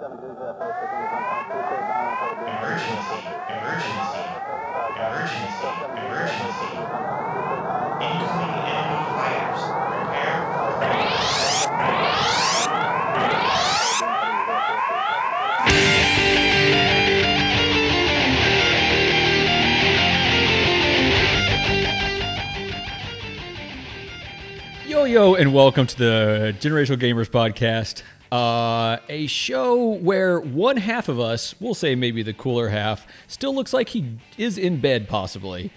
Emergency, emergency, emergency, emergency. Enemy Yo, yo, and welcome to the Generational Gamers Podcast, uh, a show where one half of us, we'll say maybe the cooler half, still looks like he is in bed, possibly.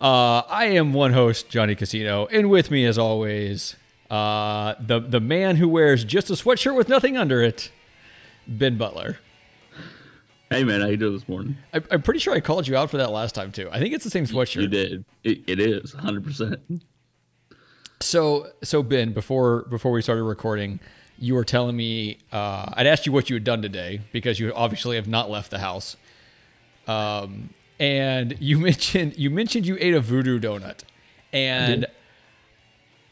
Uh, I am one host, Johnny Casino, and with me, as always, uh, the the man who wears just a sweatshirt with nothing under it, Ben Butler. Hey man, how you doing this morning? I, I'm pretty sure I called you out for that last time too. I think it's the same sweatshirt. You did. It, it is 100. percent So so Ben, before before we started recording, you were telling me uh, I'd asked you what you had done today because you obviously have not left the house. Um, and you mentioned you mentioned you ate a voodoo donut, and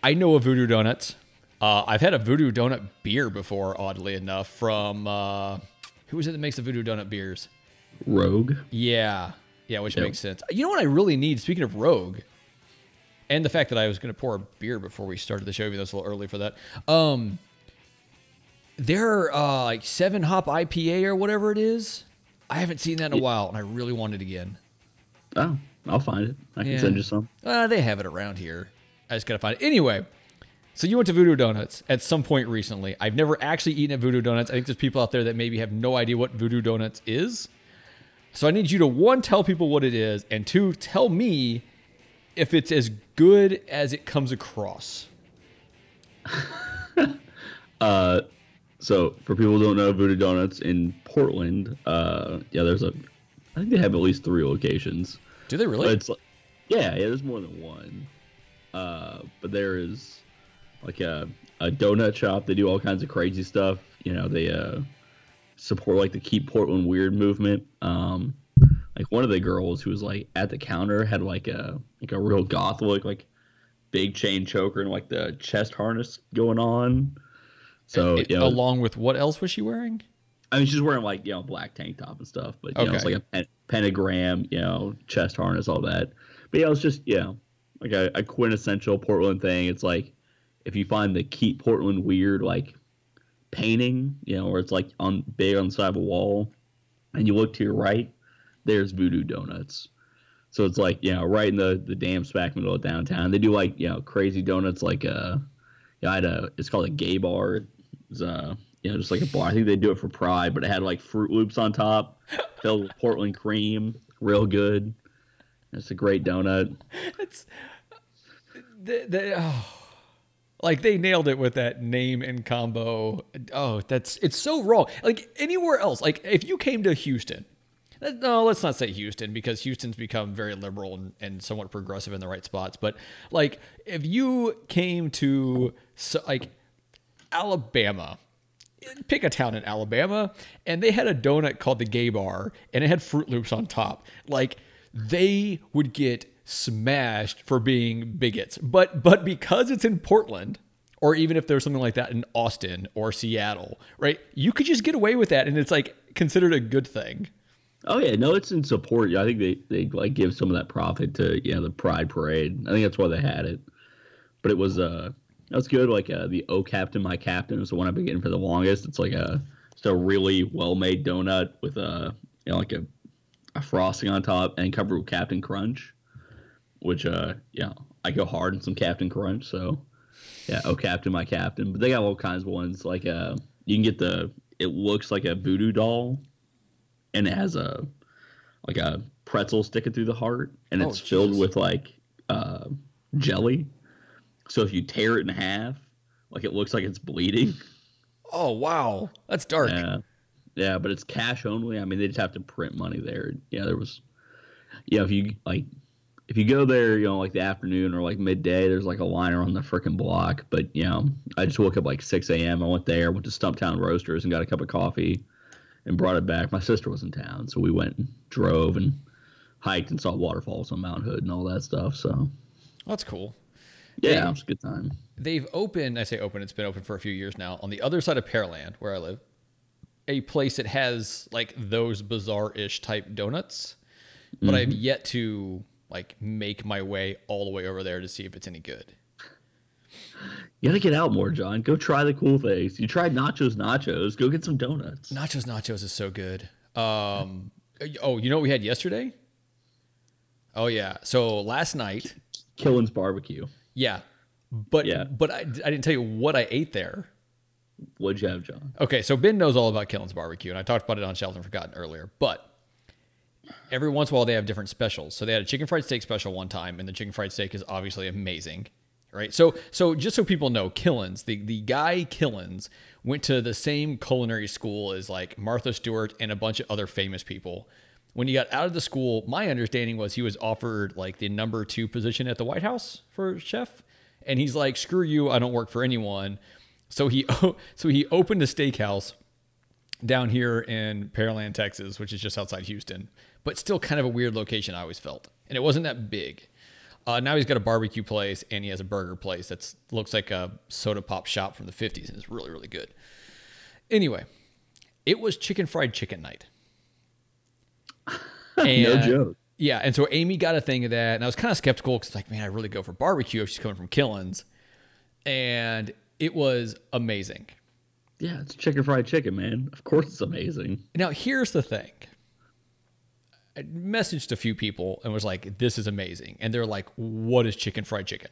I know a voodoo donuts. Uh, I've had a voodoo donut beer before, oddly enough, from uh, who is it that makes the voodoo donut beers? Rogue. Yeah, yeah, which Yep. makes sense. You know what I really need? Speaking of Rogue, and the fact that I was going to pour a beer before we started the show, even though it's a little early for that. Um, their uh, like seven hop IPA or whatever it is. I haven't seen that in a while, and I really want it again. Oh, I'll find it. I can Yeah. send you some. Uh, they have it around here. I just gotta find it. Anyway, so you went to Voodoo Donuts at some point recently. I've never actually eaten at Voodoo Donuts. I think there's people out there that maybe have no idea what Voodoo Donuts is. So I need you to one tell people what it is, and two tell me if it's as good as it comes across. Uh, so for people who don't know, Voodoo Donuts in Portland. Uh, yeah, there's a. I think they have at least three locations. Do they But really? it's like, yeah, yeah. There's more than one. Uh, but there is like a a donut shop. They do all kinds of crazy stuff. You know, they uh support like the Keep Portland Weird movement. Um, like one of the girls who was like at the counter had like a like a real goth look, like big chain choker and like the chest harness going on. So It- you know, along with what else was she wearing? I mean, she's wearing like you know black tank top and stuff, but you know it's like a pen- pentagram, you know, chest harness, all that. But yeah, it's just you know like a, a quintessential Portland thing. It's like if you find the keep Portland weird like painting, you know, where it's like on big on the side of a wall, and you look to your right, there's Voodoo Donuts. So it's like you know right in the the damn smack middle of downtown. They do like you know crazy donuts like uh, yeah, I had a it's called a gay bar. It's uh you know just like a bar. I think they do it for Pride, but it had like Froot Loops on top, filled with Portland cream, real good. It's a great donut. It's they, oh, like they nailed it with that name and combo. Oh, that's it's so wrong. Like anywhere else, like if you came to Houston, no, let's not say Houston because Houston's become very liberal and, and somewhat progressive in the right spots. But like if you came to so, like Alabama, pick a town in Alabama, and they had a donut called the Gay Bar, and it had Froot Loops on top. Like they would get smashed for being bigots, but but because it's in Portland, or even if there's something like that in Austin or Seattle, right? You could just get away with that, and it's like considered a good thing. Oh yeah, no, it's in support. I think they they like give some of that profit to you know the Pride Parade. I think that's why they had it. But it was uh that's good. Like uh, the Oh Captain My Captain is the one I've been getting for the longest. It's like a it's a really well made donut with a you know like a, a frosting on top and covered with Captain Crunch, which uh yeah I go hard in some Captain Crunch. So yeah, Oh Captain My Captain. But they got all kinds of ones like uh you can get the it looks like a voodoo doll and it has a like a pretzel sticking through the heart and Oh, it's filled with like uh jelly so if you tear it in half like it looks like it's bleeding. Oh wow, that's dark. yeah. Yeah but it's cash only. I mean they just have to print money there. Yeah there was yeah if you like if you go there you know like the afternoon or like midday there's like a line around the freaking block. But you know i just woke up like 6 a.m i went there went to stumptown roasters and got a cup of coffee and brought it back. My sister was in town so we went and drove and hiked and saw waterfalls on mount hood and all that stuff so. That's cool. Yeah Hey. it was a good time They've opened. I say open. It's been open for a few years now on the other side of Pearland, where I live. a place that has like those bizarre-ish type donuts, but I've yet to like make my way all the way over there to see if it's any good. You gotta get out more, John. Go try the cool things. You tried nachos, nachos. Go get some donuts. Nachos Nachos is so good. Um, oh, you know what we had yesterday? Oh yeah. So last night, Killen's barbecue. Yeah, but Yeah. but I, I didn't tell you what I ate there. What'd you have, John? Okay, so Ben knows all about Killen's barbecue, and I talked about it on Shelved and Forgotten earlier. But every once in a while, they have different specials. So they had a chicken fried steak special one time, and the chicken fried steak is obviously amazing, right? So so just so people know, Killen's the the guy Killen's went to the same culinary school as like Martha Stewart and a bunch of other famous people. When he got out of the school, my understanding was he was offered like the number two position at the White House for chef, and he's like, "Screw you! I don't work for anyone." So he so he opened a steakhouse down here in Pearland, Texas, which is just outside Houston, but still kind of a weird location. I always felt, and it wasn't that big. Uh, now he's got a barbecue place and he has a burger place that looks like a soda pop shop from the '50s, and it's really really good. Anyway, it was chicken fried chicken night. No joke. yeah, and so Amy got a thing of that, and I was kind of skeptical because like, man, I really go for barbecue if she's coming from Killen's, and it was amazing. Yeah, it's chicken fried chicken, man. Of course it's amazing. Now, here's the thing. I messaged a few people and was like, "This is amazing," and they're like, "What is chicken fried chicken?"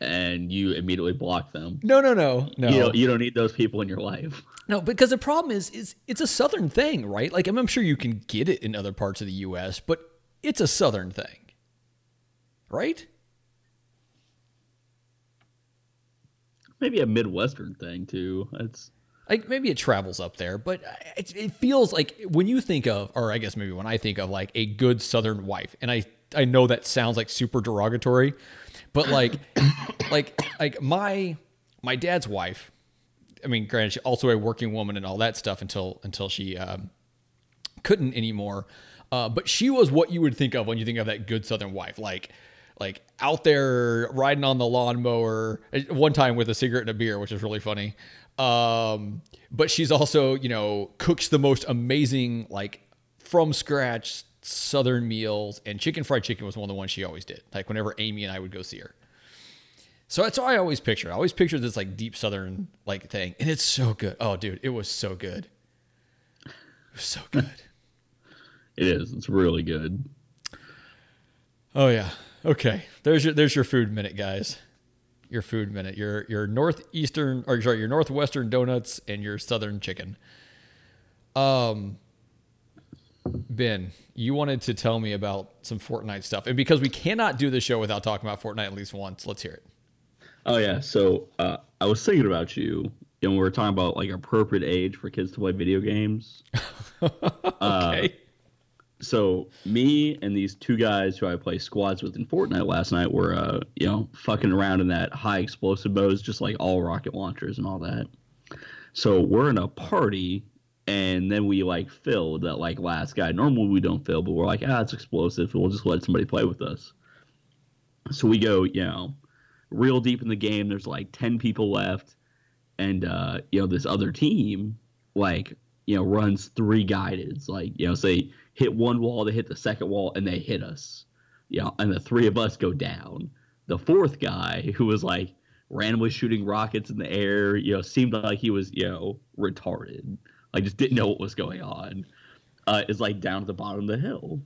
And you immediately block them. No, no, no, no, You, don't, you don't need those people in your life. no. Because the problem is, is it's a southern thing, right? Like, I'm, I'm sure you can get it in other parts of the U.S., but it's a southern thing, right? Maybe a Midwestern thing too. It's like maybe it travels up there, but it, it feels like when you think of, or I guess maybe when I think of like a good Southern wife, and I I know that sounds like super derogatory, but like like like my my dad's wife. I mean, granted, she's also a working woman and all that stuff until until she um, couldn't anymore. Uh, but she was what you would think of when you think of that good Southern wife, like like out there riding on the lawnmower uh, one time with a cigarette and a beer, which is really funny. Um, but she's also, you know, cooks the most amazing, like from scratch Southern meals, and chicken fried chicken was one of the ones she always did. Like whenever Amy and I would go see her. So that's how I always picture. I always picture this like deep Southern like thing, and it's so good. Oh, dude, it was so good. It was so good. it is. It's really good. Oh yeah. Okay. There's your there's your food minute, guys. Your food minute. Your your northeastern or sorry, your northwestern donuts and your southern chicken. Um Ben, you wanted to tell me about some Fortnite stuff. And because we cannot do the show without talking about Fortnite at least once, let's hear it. Oh yeah. So uh, I was thinking about you. You know, we were talking about like appropriate age for kids to play video games. Okay. so me and these two guys who I play squads with in Fortnite last night were, uh, you know, fucking around in that high explosive bows, just like all rocket launchers and all that. So we're in a party, and then we like filled that like last guy. Normally we don't fill, but we're like, ah, it's explosive. We'll just let somebody play with us. So we go, you know, real deep in the game. There's like ten people left, and uh, you know this other team like you know runs three guideds. Like you know, say hit one wall, they hit the second wall, and they hit us. Yeah, and the three of us go down. The fourth guy, who was like randomly shooting rockets in the air, you know, seemed like he was, you know, retarded. Like just didn't know what was going on. Uh, is like down at the bottom of the hill.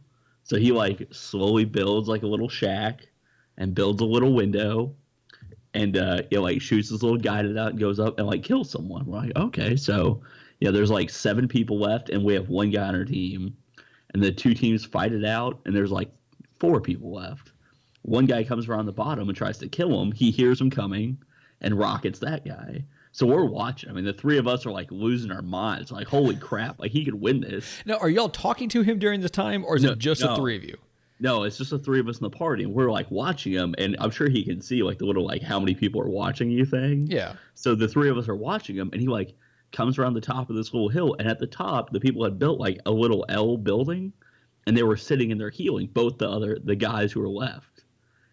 So he like slowly builds like a little shack and builds a little window and uh you know, like shoots this little guided out and goes up and like kills someone. We're like, okay, so yeah, there's like seven people left and we have one guy on our team and the two teams fight it out and there's like four people left one guy comes around the bottom and tries to kill him he hears him coming and rockets that guy so we're watching i mean the three of us are like losing our minds like holy crap like he could win this Now, are y'all talking to him during this time, or is No, it just the three of you? no it's just the three of us in the party and we're like watching him and i'm sure he can see like the little like how many people are watching you thing Yeah. So the three of us are watching him, and he like comes around the top of this little hill, and at the top, the people had built like a little L building, and they were sitting in there healing both the other the guys who were left,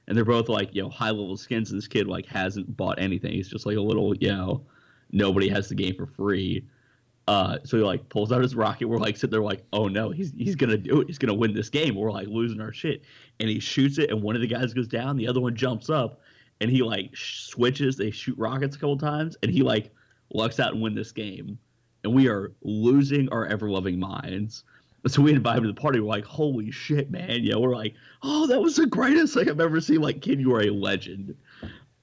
and they're both like you know high level skins. And this kid like hasn't bought anything. He's just like a little you know nobody has the game for free, Uh, so he like pulls out his rocket. We're like sitting there like, oh no, he's he's gonna do it. He's gonna win this game. We're like losing our shit. And he shoots it, and one of the guys goes down. The other one jumps up, and he like switches. They shoot rockets a couple times, and he like lucks out and win this game. And we are losing our ever loving minds. So we invite him to the party. We're like, holy shit, man. Yeah, we're like, oh, that was the greatest thing I've ever seen. Like, kid, you are a legend.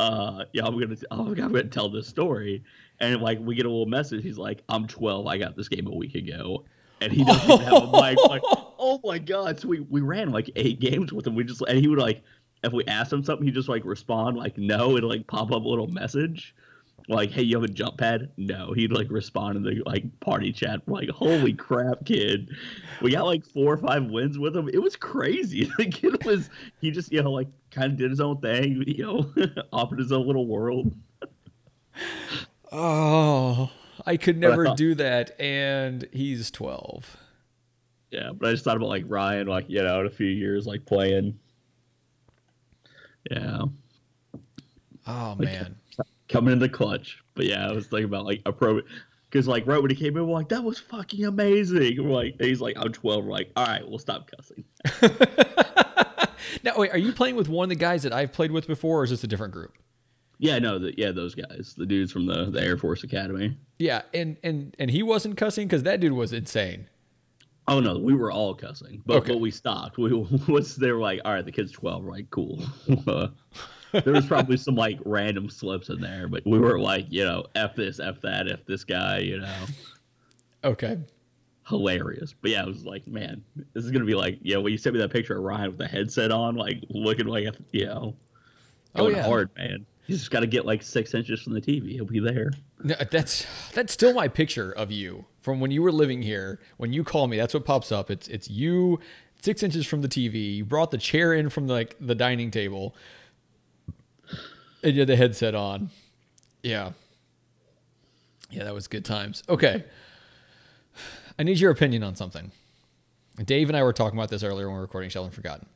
Uh, yeah, I'm gonna, oh, I'm gonna tell this story. And like, we get a little message. He's like, I'm 12. I got this game a week ago. And he doesn't even have a mic. Like, oh my god. So we, we ran like eight games with him. We just, and he would like, if we asked him something, he'd just like respond like no, and like pop up a little message like, "Hey, you have a jump pad?" No, he'd like respond in the like party chat. Like, "Holy crap, kid!" We got like four or five wins with him. It was crazy. The kid was he just you know like kind of did his own thing, you know, off in his own little world. Oh, I could never thought- uh, do that, and he's twelve. Yeah, but I just thought about like Ryan, like you know, in a few years, like playing. Yeah, Oh man. coming in the clutch. But yeah, I was thinking about like a pro. Because like right when he came in, we're like, that was fucking amazing. We're like, he's like, I'm 12. We're like, all right, we'll stop cussing. now, wait, are you playing with one of the guys that I've played with before, or is this a different group? Yeah, no, the, yeah, those guys, the dudes from the, the Air Force Academy. Yeah, and and and he wasn't cussing because that dude was insane. Oh no, we were all cussing, but Okay. but we stopped. We was they were like, all right, the kid's 12. We're like, cool. There was probably some like random slips in there, but we were like, you know, f this, f that, f this guy, you know, Okay. hilarious. But yeah, I was like, man, this is gonna be like, yeah, when you sent me that picture of Ryan with the headset on, like looking like, you know, Oh, going yeah. hard, man. He's just got to get like six inches from the TV. He'll be there. No, that's that's still my picture of you from when you were living here. When you call me, that's what pops up. It's it's you six inches from the TV. You brought the chair in from like the dining table, and you had the headset on. Yeah, yeah, that was good times. Okay, I need your opinion on something. Dave and I were talking about this earlier when we were recording Shelved and Forgotten,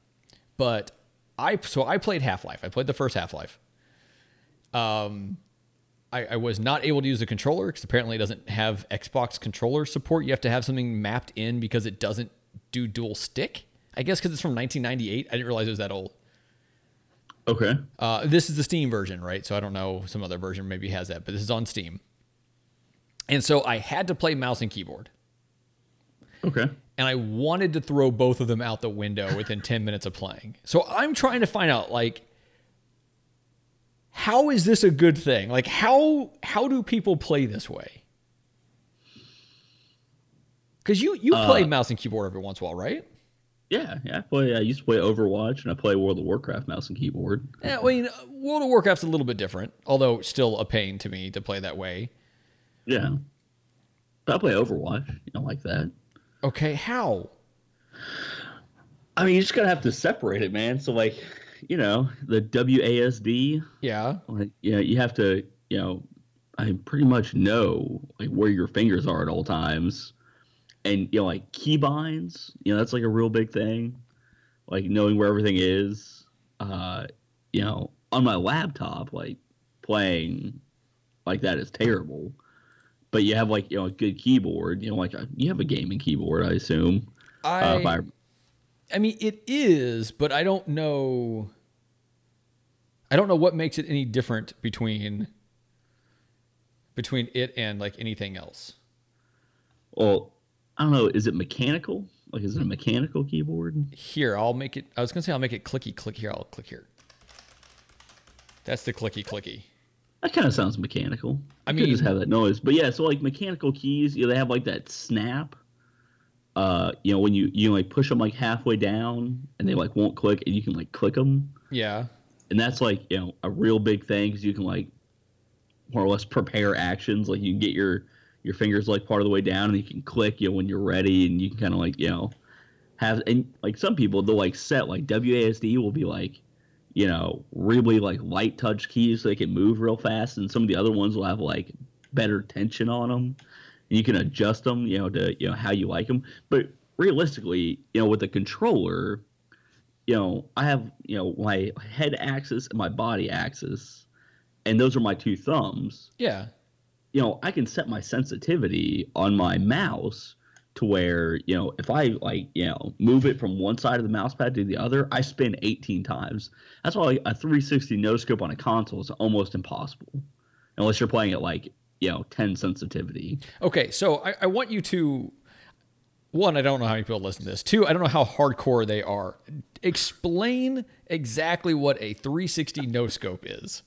but I so I played Half Life. I played the first Half Life. Um, I, I was not able to use the controller because apparently it doesn't have Xbox controller support. You have to have something mapped in because it doesn't do dual stick. I guess because it's from 1998. I didn't realize it was that old. Okay. Uh, this is the Steam version, right? So I don't know. Some other version maybe has that, but this is on Steam. And so I had to play mouse and keyboard. Okay. and I wanted to throw both of them out the window within 10 minutes of playing. So I'm trying to find out like how is this a good thing? Like how how do people play this way? Cuz you you play Uh, mouse and keyboard every once in a while, right? Yeah, yeah. I play. I used to play Overwatch, and I play World of Warcraft mouse and keyboard. Yeah, I mean, World of Warcraft's a little bit different, although still a pain to me to play that way. Yeah. But I play Overwatch. You know, like that. Okay, how? I mean, you just gotta have to separate it, man. So, like, you know, the WASD, Yeah. like, you know, you have to, you know, I pretty much know like where your fingers are at all times, and you know, like keybinds. You know, that's like a real big thing. Like knowing where everything is. Uh, you know, on my laptop, like playing like that is terrible. But you have like you know a good keyboard. You know, like a, you have a gaming keyboard, I assume. I Uh, I mean, it is, but I don't know. I don't know what makes it any different between between it and like anything else. Well, I don't know. Is it mechanical? Like, is it a mechanical keyboard? Here, I'll make it. I was gonna say I'll make it clicky click. Here, I'll click here. That's the clicky clicky. That kind of sounds mechanical. I mean, just have that noise. But yeah, so like mechanical keys, you know, they have like that snap. Uh, you know, when you you like push them like halfway down and they like won't click, and you can like click them, Yeah. and that's like you know a real big thing because you can like more or less prepare actions. Like you can get your your fingers like part of the way down, and you can click you know when you're ready, and you can kind of like you know have and like some people they'll like set like WASD will be like you know really like light touch keys so they can move real fast, and some of the other ones will have like better tension on them. And you can adjust them, you know, to you know how you like them. But realistically, you know, with a controller, you know, I have you know my head axis and my body axis, and those are my two thumbs. Yeah. you know, I can set my sensitivity on my mouse to where, you know, if I like, you know, move it from one side of the mouse pad to the other, I spin 18 times. That's why a 360 no scope on a console is almost impossible. Unless you're playing it like, you know, 10 sensitivity. Okay, so I, I want you to one, I don't know how many people listen to this. Two, I don't know how hardcore they are. Explain exactly what a 360 no scope is.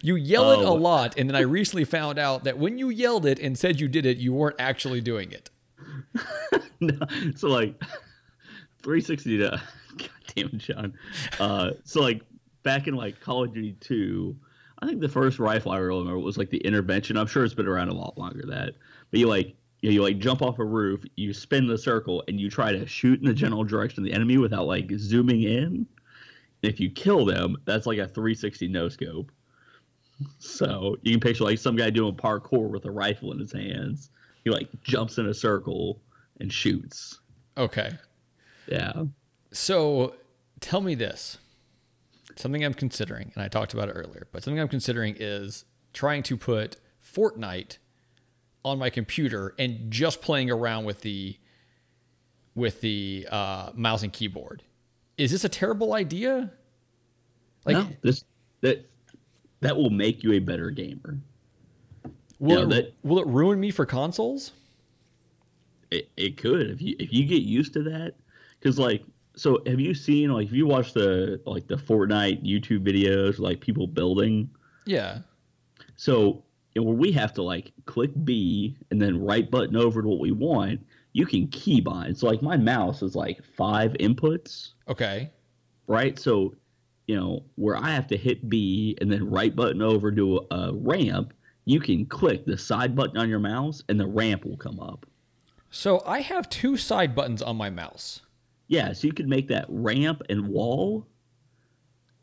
You yell it a Oh. lot, and then I recently found out that when you yelled it and said you did it, you weren't actually doing it. No, so like 360 to God damn it, John. Uh, so like back in like Call of Duty 2, I think the first rifle I really remember was like the intervention. I'm sure it's been around a lot longer than that. But you like you, know, you like jump off a roof, you spin the circle, and you try to shoot in the general direction of the enemy without like zooming in. And if you kill them, that's like a 360 no scope. So you can picture like some guy doing parkour with a rifle in his hands. He like jumps in a circle and shoots. Okay. Yeah. So tell me this. Something I'm considering, and I talked about it earlier, but something I'm considering is trying to put Fortnite on my computer and just playing around with the with the uh, mouse and keyboard. Is this a terrible idea? Like, no, this that that will make you a better gamer. will, it, that- will it ruin me for consoles? It, it could if you if you get used to that, because like so have you seen like if you watch the like the Fortnite YouTube videos like people building Yeah. so you know, where we have to like click B and then right button over to what we want, you can keybind. So like my mouse is like five inputs. Okay. right? So, you know, where I have to hit B and then right button over to a, a ramp, you can click the side button on your mouse and the ramp will come up. So I have two side buttons on my mouse. Yeah, so you could make that ramp and wall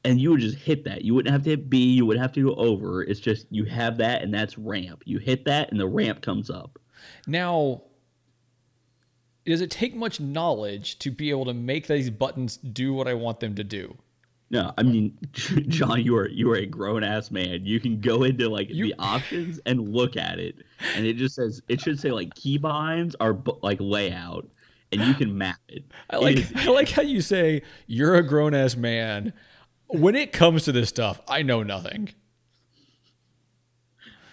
and you would just hit that. You wouldn't have to hit B, you wouldn't have to go over. It's just you have that and that's ramp. You hit that and the ramp comes up. Now, does it take much knowledge to be able to make these buttons do what I want them to do? No, I mean, John, you are you are a grown ass man. You can go into like You- the options and look at it, and it just says it should say like keybinds are like layout, and you can map it. I like is- I like how you say you're a grown ass man. When it comes to this stuff, I know nothing.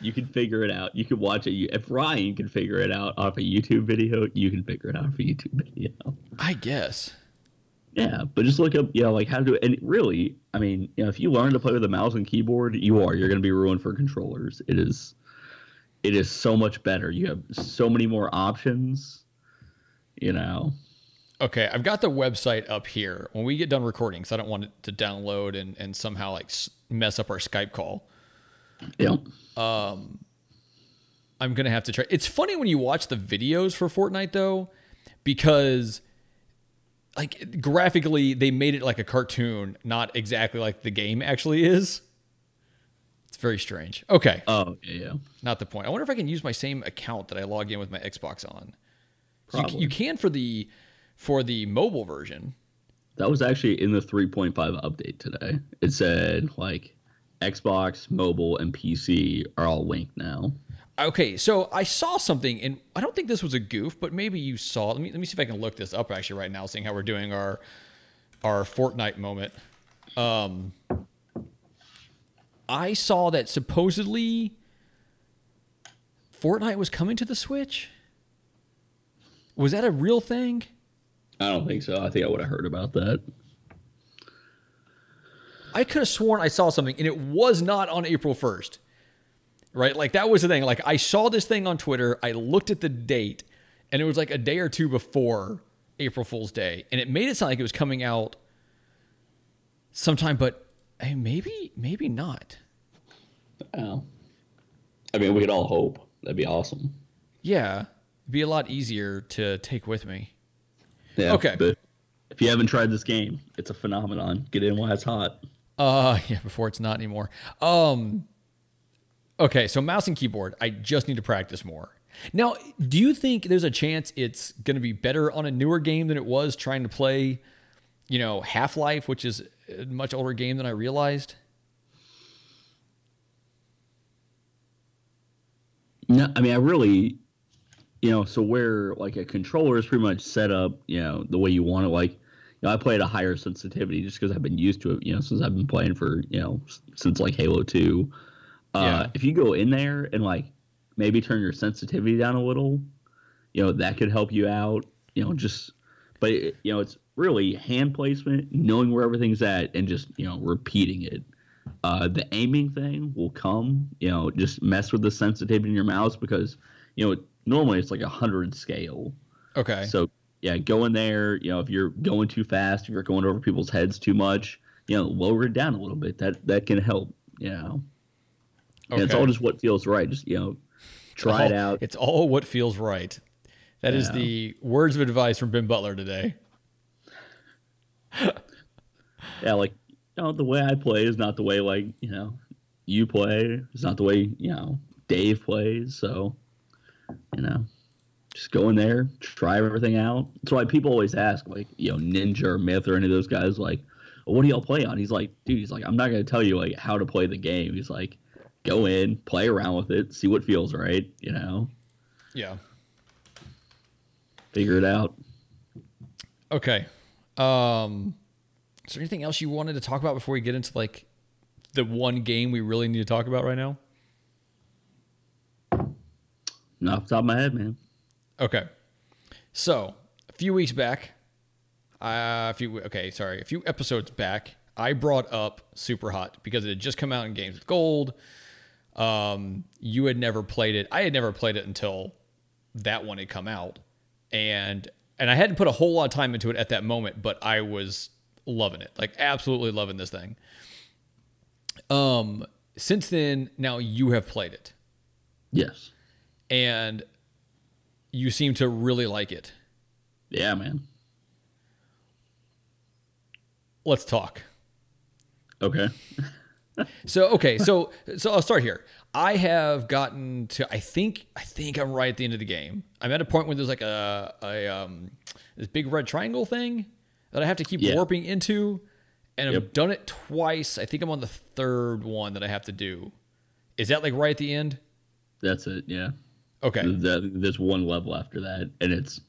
you can figure it out. You can watch it. If Ryan can figure it out off a YouTube video, you can figure it out off a YouTube video. I guess. Yeah, but just look up, yeah, like how to do it. And really, I mean, you know, if you learn to play with a mouse and keyboard, you are. You're going to be ruined for controllers. It is, it is so much better. You have so many more options. You know. Okay, I've got the website up here. When we get done recording, because I don't want it to download and, and somehow like mess up our Skype call. Yeah. Um, I'm gonna have to try. It's funny when you watch the videos for Fortnite though, because like graphically they made it like a cartoon, not exactly like the game actually is. It's very strange. Okay, Oh yeah, yeah. not the point. I wonder if I can use my same account that I log in with my Xbox on. You, you can for the for the mobile version. That was actually in the 3.5 update today. It said like Xbox, mobile, and PC are all linked now. Okay, so I saw something, and I don't think this was a goof, but maybe you saw. Let me let me see if I can look this up actually right now, seeing how we're doing our our Fortnite moment. Um, I saw that supposedly Fortnite was coming to the Switch. Was that a real thing? I don't think so. I think I would have heard about that. I could have sworn I saw something, and it was not on April first. Right, like that was the thing. Like I saw this thing on Twitter. I looked at the date, and it was like a day or two before April Fool's Day, and it made it sound like it was coming out sometime. But hey, maybe, maybe not. Oh. I mean, we could all hope. That'd be awesome. Yeah, it'd be a lot easier to take with me. Yeah. Okay. But if you haven't tried this game, it's a phenomenon. Get in while it's hot. Uh, yeah, before it's not anymore. Um, okay, so mouse and keyboard. I just need to practice more. Now, do you think there's a chance it's going to be better on a newer game than it was trying to play, you know, Half Life, which is a much older game than I realized? No, I mean I really, you know, so where like a controller is pretty much set up, you know, the way you want it. Like, you know, I play at a higher sensitivity just because I've been used to it, you know, since I've been playing for you know since like Halo Two. Uh, Yeah. If you go in there and like maybe turn your sensitivity down a little, you know, that could help you out. You know, just but it, you know, it's really hand placement, knowing where everything's at, and just you know repeating it. Uh, the aiming thing will come. You know, just mess with the sensitivity in your mouse because you know normally it's like a hundred scale. Okay. So yeah, go in there. You know, if you're going too fast, if you're going over people's heads too much, you know, lower it down a little bit. That that can help. You know, and it's all just what feels right. Just you know, try it out. It's all what feels right. That is Yeah. the words of advice from Ben Butler today. Yeah, like you know, the way I play is not the way like you know you play. It's not the way you know Dave plays. So you know, just go in there, try everything out. That's why people always ask like you know Ninja or Myth or any of those guys like, well, what do y'all play on? He's like, dude, he's like, I'm not gonna tell you like how to play the game. He's like, go in, play around with it, see what feels right. You know, Yeah. figure it out. Okay. Um, is there anything else you wanted to talk about before we get into like the one game we really need to talk about right now? Not off the top of my head, man. Okay. So a few weeks back, uh, a few okay, sorry, a few episodes back, I brought up Super Hot because it had just come out in Games with Gold. Um, you had never played it. I had never played it until that one had come out, and and I hadn't put a whole lot of time into it at that moment, but I was loving it, like absolutely loving this thing. Um, since then, now you have played it, Yes. And you seem to really like it. Yeah, man. Let's talk. Okay. So okay, so so I'll start here. I have gotten to I think I think I'm right at the end of the game. I'm at a point where there's like a, a um this big red triangle thing that I have to keep Yeah. warping into, and I've Yep. done it twice. I think I'm on the third one that I have to do. Is that like right at the end? That's it. Yeah. Okay. The, there's one level after that, and it's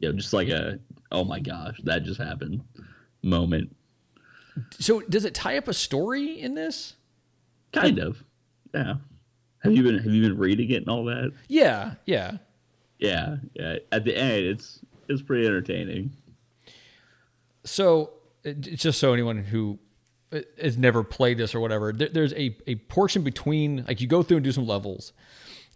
you know just like a oh my gosh that just happened moment. So does it tie up a story in this? Kind of. Yeah. Have you been Have you been reading it and all that? Yeah, yeah. Yeah. Yeah. At the end, it's it's pretty entertaining. So, it- just so anyone who uh, has never played this or whatever, there, there's a, a portion between, like, you go through and do some levels,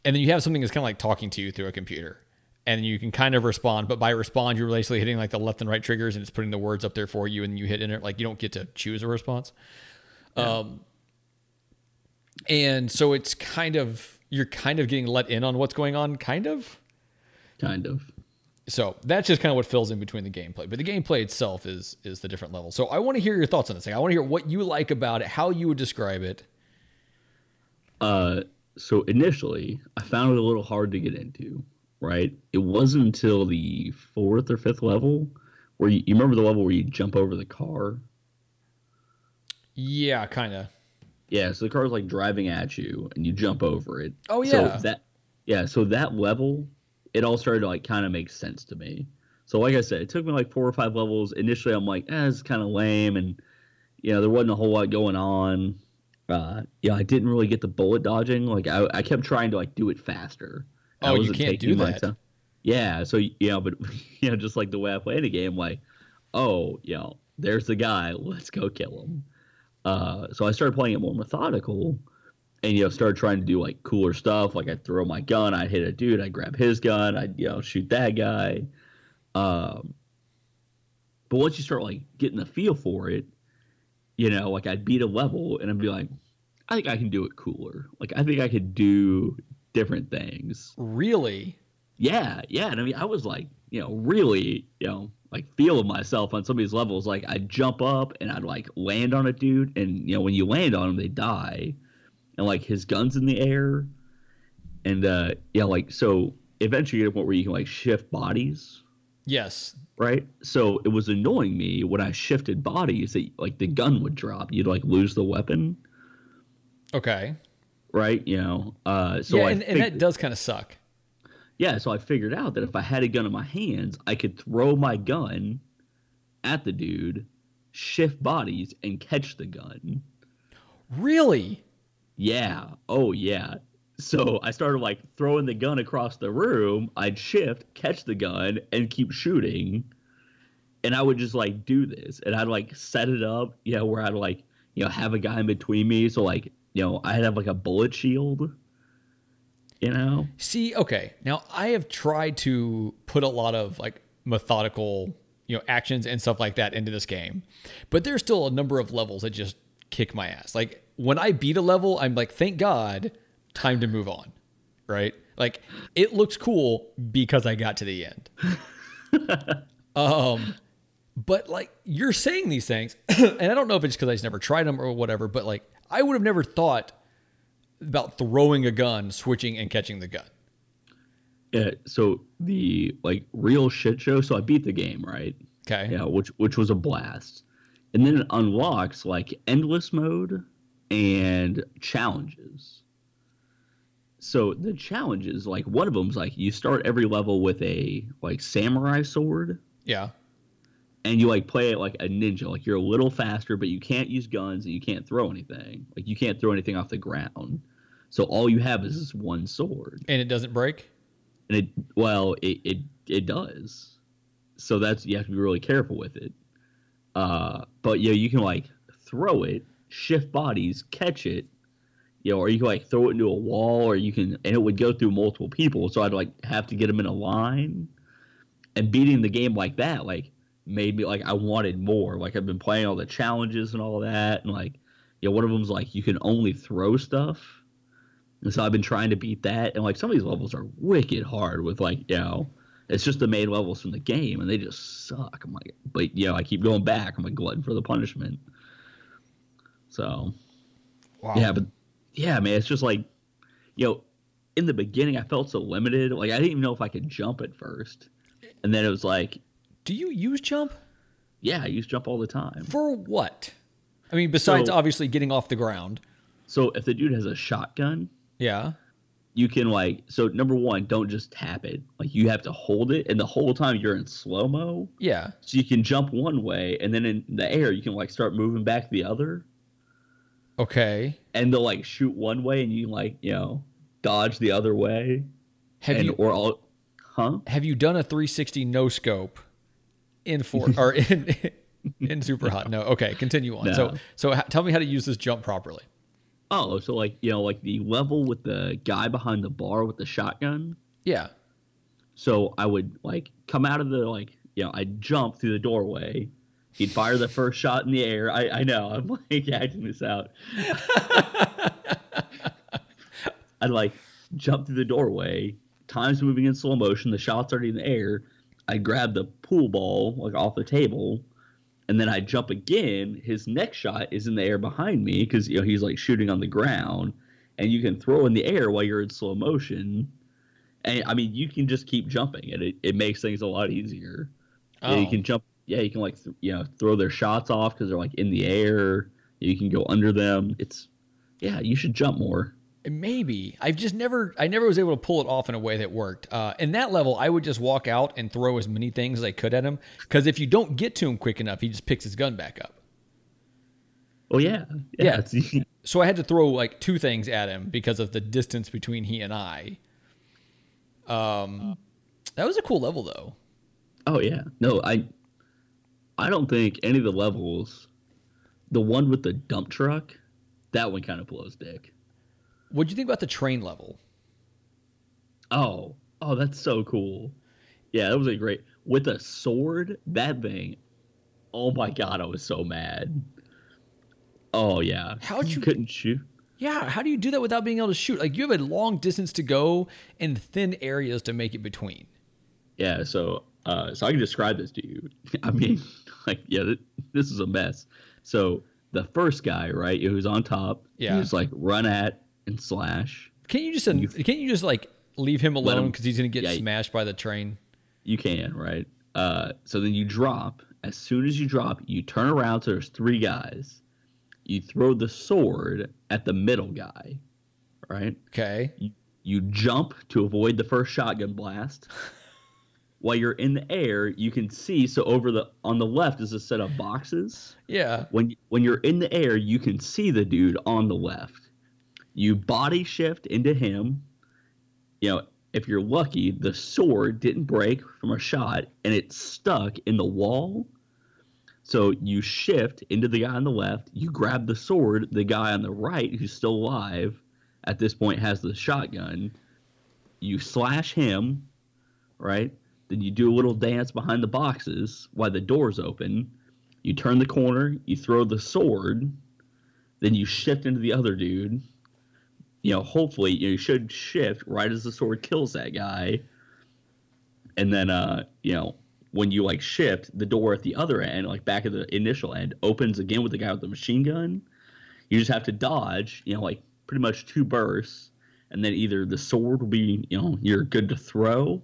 and then you have something that's kind of like talking to you through a computer. And you can kind of respond, but by respond, you're basically hitting like the left and right triggers, and it's putting the words up there for you, and you hit enter. Like you don't get to choose a response. Um, and so it's kind of you're kind of getting let in on what's going on, kind of. Kind of. So that's just kind of what fills in between the gameplay. But the gameplay itself is is the different level. So I want to hear your thoughts on this thing. I want to hear what you like about it, how you would describe it. Uh, so initially, I found it a little hard to get into. Right. It wasn't until the fourth or fifth level where you, you remember the level where you jump over the car. Yeah, kind of. Yeah, so the car's like driving at you and you jump over it. Oh, yeah. So that yeah, so that level, it all started to like kind of make sense to me. So like I said, it took me like four or five levels. Initially I'm like, eh, it's kind of lame and you know, there wasn't a whole lot going on. Uh yeah, I didn't really get the bullet dodging. Like I, I kept trying to like do it faster. Oh, you can't do that. time. Yeah, so you know, but you know, just like the way I play the game, like, oh, you know, there's the guy, let's go kill him. Uh, so I started playing it more methodical, and you know, started trying to do like cooler stuff. Like I throw my gun, I hit a dude, I grab his gun, I you know shoot that guy. Um, but once you start like getting the feel for it, you know, like I'd beat a level and I'd be like, I think I can do it cooler. Like I think I could do different things Really? yeah, yeah. And I mean, I was like, you know, really, you know, like feeling myself on some of these levels. Like I'd jump up and I'd like land on a dude, and you know, when you land on them, they die, and like his gun's in the air, and uh, yeah, like so. Eventually, you get a point where you can like shift bodies, Yes. Right? So it was annoying me when I shifted bodies that like the gun would drop. You'd like lose the weapon. Okay. right? You know, uh, so yeah, and, and that does kind of suck. yeah, so I figured out that if I had a gun in my hands, I could throw my gun at the dude, shift bodies, and catch the gun. Really? Yeah. Oh, yeah. So I started like throwing the gun across the room. I'd shift, catch the gun, and keep shooting. And I would just like do this, and I'd like set it up, you know, where I'd like, you know, have a guy in between me. So like, you know, I'd have like a bullet shield. You know. See, okay. Now I have tried to put a lot of like methodical, you know, actions and stuff like that into this game. But there's still a number of levels that just kick my ass. Like when I beat a level, I'm like, thank God, time to move on. Right? Like it looks cool because I got to the end. um but like you're saying these things, and I don't know if it's because I just never tried them or whatever, but like I would have never thought about throwing a gun, switching, and catching the gun. Yeah. So the like real shit show. So I beat the game, right? Okay. Yeah, which which was a blast. And then it unlocks like endless mode and challenges. So the challenges, like one of them's like you start every level with a like samurai sword, Yeah. and you like play it like a ninja. Like you're a little faster, but you can't use guns and you can't throw anything. Like you can't throw anything off the ground. So all you have is this one sword. And it doesn't break? and it well it it, it does so that's you have to be really careful with it uh but yeah you can like throw it shift bodies catch it you know or you can like throw it into a wall or you can and it would go through multiple people so i'd like have to get them in a line and beating the game like that like made me like i wanted more like i've been playing all the challenges and all that and like you know one of them's like you can only throw stuff and so I've been trying to beat that. And like some of these levels are wicked hard with like, you know, it's just the main levels from the game and they just suck. I'm like, but you know, I keep going back. I'm a glutton for the punishment. So Wow. yeah, but yeah, man, it's just like, you know, in the beginning I felt so limited. Like I didn't even know if I could jump at first. And then it was like, Do you use jump? yeah, I use jump all the time. For what? I mean, besides So- obviously getting off the ground. So if the dude has a shotgun, Yeah. you can like so number one, don't just tap it. Like you have to hold it and the whole time you're in slow mo. Yeah. So you can jump one way and then in the air you can like start moving back the other. Okay. And they'll like shoot one way and you like, you know, dodge the other way. Have and you or all huh? have you done a 360 no scope in for or in in super hot? No. Okay, continue on. So No. so ha- tell me how to use this jump properly. Oh, so like, you know, like the level with the guy behind the bar with the shotgun. Yeah. So I would like come out of the like, you know, I'd jump through the doorway. He'd fire the first shot in the air. I, I know, I'm like acting this out. I'd like jump through the doorway, time's moving in slow motion, the shot's already in the air. I'd grab the pool ball like off the table, and then I'd jump again. His next shot is in the air behind me because you know he's like shooting on the ground, and you can throw in the air while you're in slow motion. And I mean, you can just keep jumping, and it, it makes things a lot easier. Yeah, you Oh. can jump. Yeah, you can like th- you know throw their shots off because they're like in the air. You can go under them. It's yeah, you should jump more. Maybe I've just never I never was able to pull it off in a way that worked. Uh, in that level, I would just walk out and throw as many things as I could at him because if you don't get to him quick enough, he just picks his gun back up. Oh yeah, Yeah. it's- So I had to throw like two things at him because of the distance between he and I. Um, that was a cool level though. oh yeah. No, I I don't think any of the levels. The one with the dump truck, that one kind of blows dick. What'd you think about the train level? Oh, oh, that's so cool. Yeah, that was a great with a sword. That thing. Oh my god, I was so mad. Oh yeah, How'd you- couldn't shoot? Yeah, how do you do that without being able to shoot? Like you have a long distance to go and thin areas to make it between. Yeah, so uh, so I can describe this to you. I mean, like, yeah, th- this is a mess. So the first guy, right, who's on top, Yeah. he's like run at and slash. Can't you just can't you just like leave him alone because he's gonna get yeah, smashed by the train? You can, right? Uh, so then you drop. As soon as you drop, you turn around. So there's three guys. You throw the sword at the middle guy, right? Okay. You, you jump to avoid the first shotgun blast. While you're in the air, you can see so over the on the left is a set of boxes. Yeah. When when you're in the air, you can see the dude on the left. You body shift into him. You know, if you're lucky, the sword didn't break from a shot and it's stuck in the wall. So you shift into the guy on the left, you grab the sword, the guy on the right who's still alive at this point has the shotgun. You slash him, right? Then you do a little dance behind the boxes while the doors open. You turn the corner, you throw the sword, then you shift into the other dude. You know, hopefully you should shift right as the sword kills that guy. And then uh, you know, when you like shift, the door at the other end, like back at the initial end, opens again with the guy with the machine gun. You just have to dodge, you know, like pretty much two bursts, and then either the sword will be, you know, you're good to throw,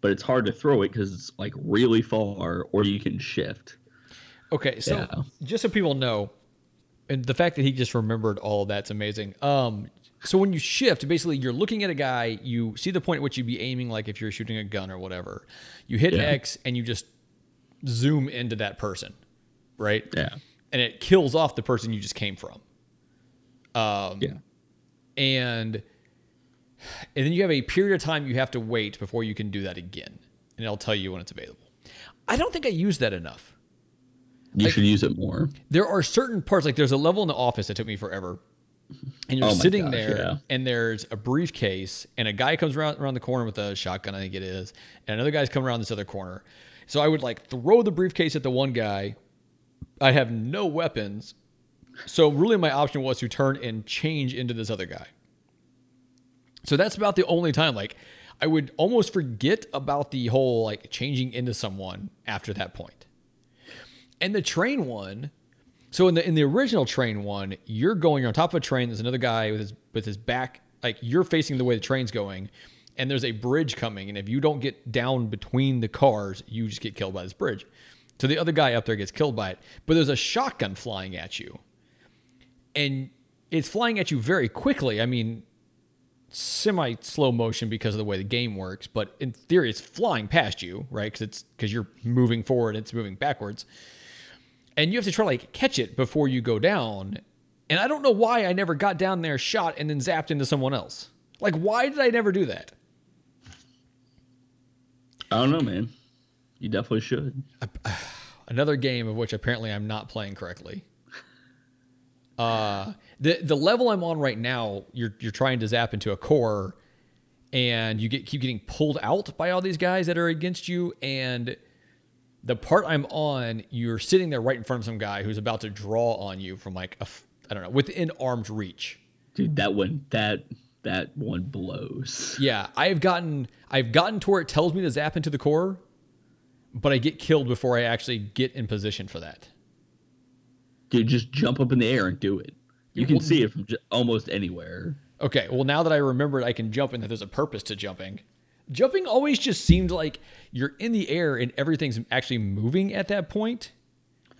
but it's hard to throw it because it's like really far, or you can shift. Okay. So Yeah. just so people know, and the fact that he just remembered all that's amazing. Um, so when you shift, basically you're looking at a guy, you see the point at which you'd be aiming, like if you're shooting a gun or whatever. You hit Yeah. X and you just zoom into that person, right? Yeah. And it kills off the person you just came from. Um, Yeah. and and then you have a period of time you have to wait before you can do that again, and it'll tell you when it's available. I don't think I use that enough. You Like- should use it more. There are certain parts, like there's a level in the office that took me forever. And you're Oh sitting gosh, there, yeah. and there's a briefcase, and a guy comes around around the corner with a shotgun, I think it is, and another guy's coming around this other corner. So I would like throw the briefcase at the one guy. I have no weapons, so really my option was to turn and change into this other guy. So that's about the only time. Like I would almost forget about the whole like changing into someone after that point. And the train one, so in the in the original train one, you're going on top of a train. There's another guy with his with his back, like you're facing the way the train's going, and there's a bridge coming. And if you don't get down between the cars, you just get killed by this bridge. So the other guy up there gets killed by it. But there's a shotgun flying at you, and it's flying at you very quickly. I mean, semi slow motion because of the way the game works, but in theory, it's flying past you, right? Because it's because you're moving forward, it's moving backwards, and you have to try to like catch it before you go down. And I don't know why I never got down there, shot, and then zapped into someone else. Like, why did I never do that? I don't know, man. You definitely should. Another game of which apparently I'm not playing correctly. Uh, the the level I'm on right now, you're you're trying to zap into a core, and you get keep getting pulled out by all these guys that are against you. And the part I'm on, you're sitting there right in front of some guy who's about to draw on you from like a I don't know within arm's reach. Dude, that one that that one blows. Yeah, I've gotten I've gotten to where it tells me to zap into the core, but I get killed before I actually get in position for that. Dude, just jump up in the air and do it. You can see it from j- almost anywhere. Okay, well now that I remembered I can jump and that there's a purpose to jumping. Jumping always just seemed like you're in the air and everything's actually moving at that point.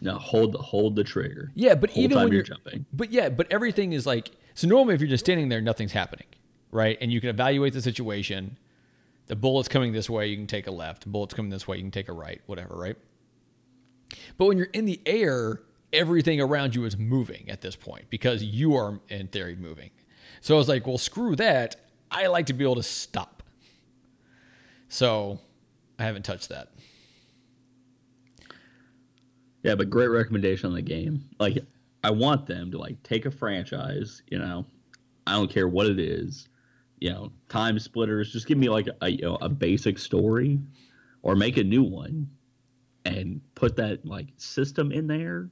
Now hold the hold the trigger. Yeah, but Whole even time when you're you're jumping. But yeah, but everything is like so normally if you're just standing there nothing's happening, right? And you can evaluate the situation. The bullet's coming this way, you can take a left. The bullet's coming this way, you can take a right, whatever, right? But when you're in the air, everything around you is moving at this point because you are in theory moving. So I was like, well, screw that. I like to be able to stop. So I haven't touched that. Yeah, but great recommendation on the game. Like, I want them to like take a franchise. You know, I don't care what it is. You know, TimeSplitters. Just give me like a you know a basic story, or make a new one, and put that like system in there,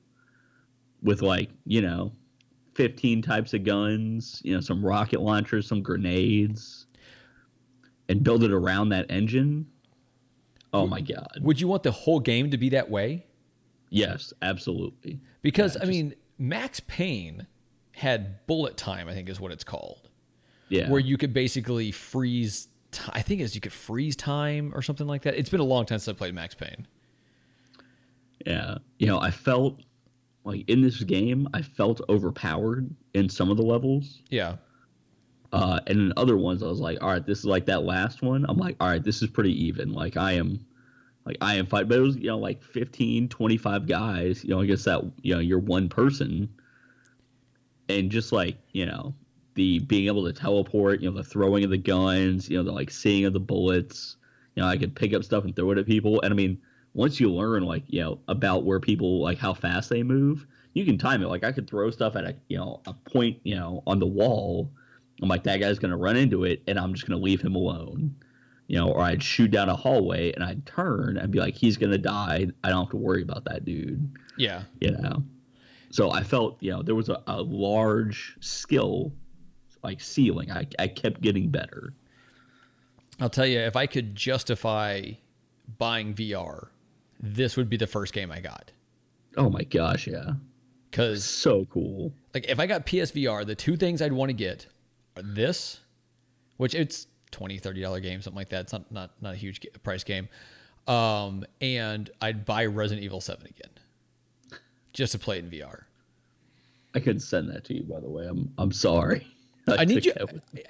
with like you know, fifteen types of guns. You know, some rocket launchers, some grenades, and build it around that engine. Oh my god! Would you want the whole game to be that way? Yes, absolutely. Because Yeah, I just- mean, Max Payne had bullet time, I think is what it's called, Yeah. where you could basically freeze. T- I think is you could freeze time or something like that. It's been a long time since I played Max Payne. Yeah. You know, I felt like in this game, I felt overpowered in some of the levels. Yeah, Uh, and in other ones, I was like, all right, this is like that last one. I'm like, all right, this is pretty even. Like I am, like I am fight, but it was you know like 15, 25 guys. You know, I guess that you know you're one person, and just like you know the being able to teleport, you know, the throwing of the guns, you know, the like seeing of the bullets. You know, I could pick up stuff and throw it at people, and I mean, once you learn like you know about where people like how fast they move, you can time it. Like I could throw stuff at a you know a point you know on the wall. I'm like that guy's gonna run into it, and I'm just gonna leave him alone. You know, or I'd shoot down a hallway and I'd turn and be like, he's gonna die. I don't have to worry about that dude. Yeah. You know. So I felt, you know, there was a, a large skill like ceiling. I, I kept getting better. I'll tell you, if I could justify buying VR, this would be the first game I got. Oh my gosh, yeah. Because So cool. like if I got PSVR, the two things I'd want to get are this, which it's 20 30 dollar game, something like that. It's not not not a huge price game. Um, and I'd buy Resident Evil 7 again, just to play it in VR. I couldn't send that to you, by the way. I'm I'm sorry. I need you.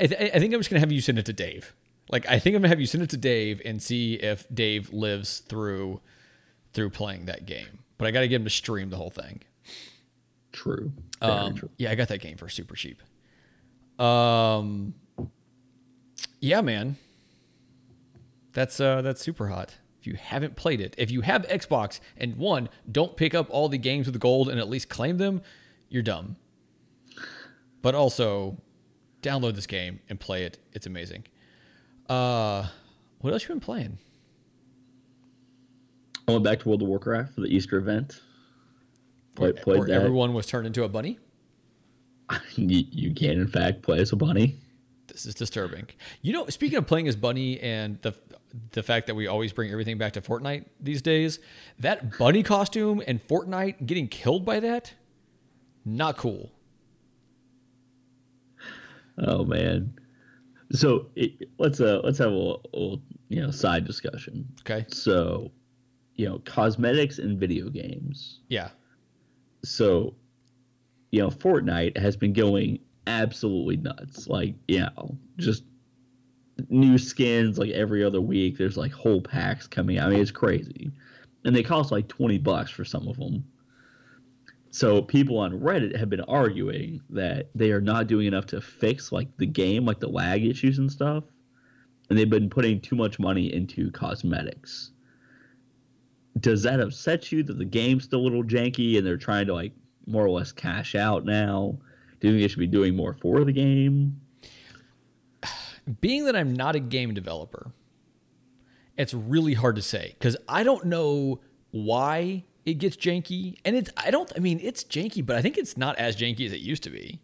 I, th- I think I'm just gonna have you send it to Dave. Like I think I'm gonna have you send it to Dave and see if Dave lives through through playing that game. But I got to get him to stream the whole thing. True. Um, true. yeah, I got that game for super cheap. Um, yeah, man, that's uh, that's super hot. If you haven't played it, if you have Xbox and one, don't pick up all the games with gold and at least claim them. You're dumb. But also, download this game and play it. It's amazing. Uh, what else you been playing? I went back to World of Warcraft for the Easter event. Played, played where that. everyone was turned into a bunny. you, you can in fact play as a bunny. This is disturbing. You know, speaking of playing as Bunny and the the fact that we always bring everything back to Fortnite these days, that bunny costume and Fortnite getting killed by that, not cool. Oh man. So it, let's uh let's have a little you know side discussion. Okay. So, you know, cosmetics and video games. Yeah. So, you know, Fortnite has been going absolutely nuts. Like, you know, just new skins like every other week. There's like whole packs coming out. I mean, it's crazy. And they cost like 20 bucks for some of them. So people on Reddit have been arguing that they are not doing enough to fix like the game, like the lag issues and stuff. And they've been putting too much money into cosmetics. Does that upset you that the game's still a little janky and they're trying to like more or less cash out now? Do you think they should be doing more for the game? Being that I'm not a game developer, it's really hard to say because I don't know why it gets janky. And it's I don't I mean it's janky, but I think it's not as janky as it used to be.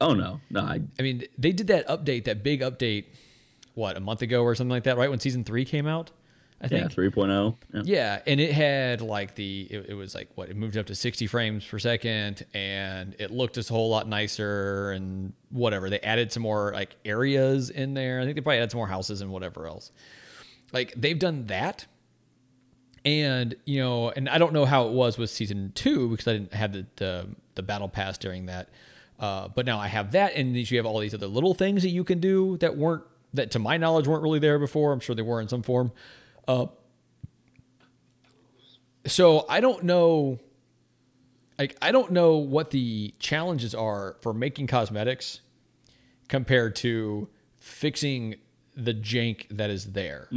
Oh no, no, I I mean, they did that update, that big update, what a month ago or something like that, right when season three came out. I yeah, think. 3.0. Yeah. Yeah, and it had like the it, it was like what it moved up to 60 frames per second, and it looked just a whole lot nicer and whatever. They added some more like areas in there. I think they probably added some more houses and whatever else. Like they've done that, and you know, and I don't know how it was with season two because I didn't have the the, the battle pass during that. Uh, but now I have that, and you have all these other little things that you can do that weren't that, to my knowledge, weren't really there before. I'm sure they were in some form. Uh, so I don't know. Like I don't know what the challenges are for making cosmetics compared to fixing the jank that is there.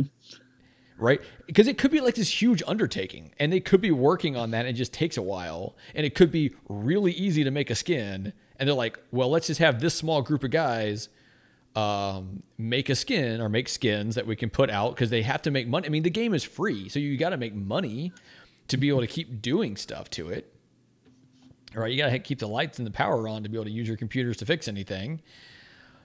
right? Because it could be like this huge undertaking and they could be working on that and it just takes a while. And it could be really easy to make a skin. And they're like, well, let's just have this small group of guys um, make a skin or make skins that we can put out because they have to make money. I mean, the game is free, so you got to make money to be able to keep doing stuff to it. All right, you got to keep the lights and the power on to be able to use your computers to fix anything.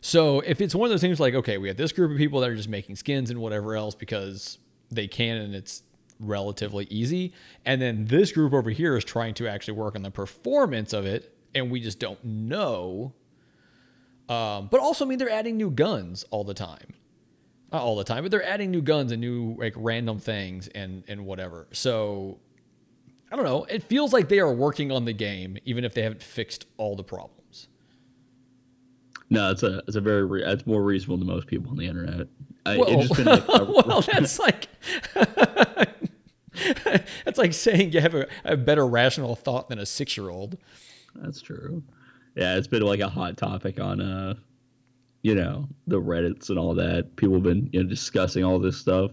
So if it's one of those things like, okay, we have this group of people that are just making skins and whatever else because they can and it's relatively easy, and then this group over here is trying to actually work on the performance of it, and we just don't know um, but also, I mean, they're adding new guns all the time. Not all the time, but they're adding new guns and new like random things and and whatever. So I don't know. It feels like they are working on the game, even if they haven't fixed all the problems. No, it's a it's a very re- it's more reasonable than most people on the internet. I, Well, it's just been like a- well, that's like that's like saying you have a, a better rational thought than a six-year-old. That's true. Yeah, it's been like a hot topic on uh you know, the Reddits and all that. People have been, you know, discussing all this stuff.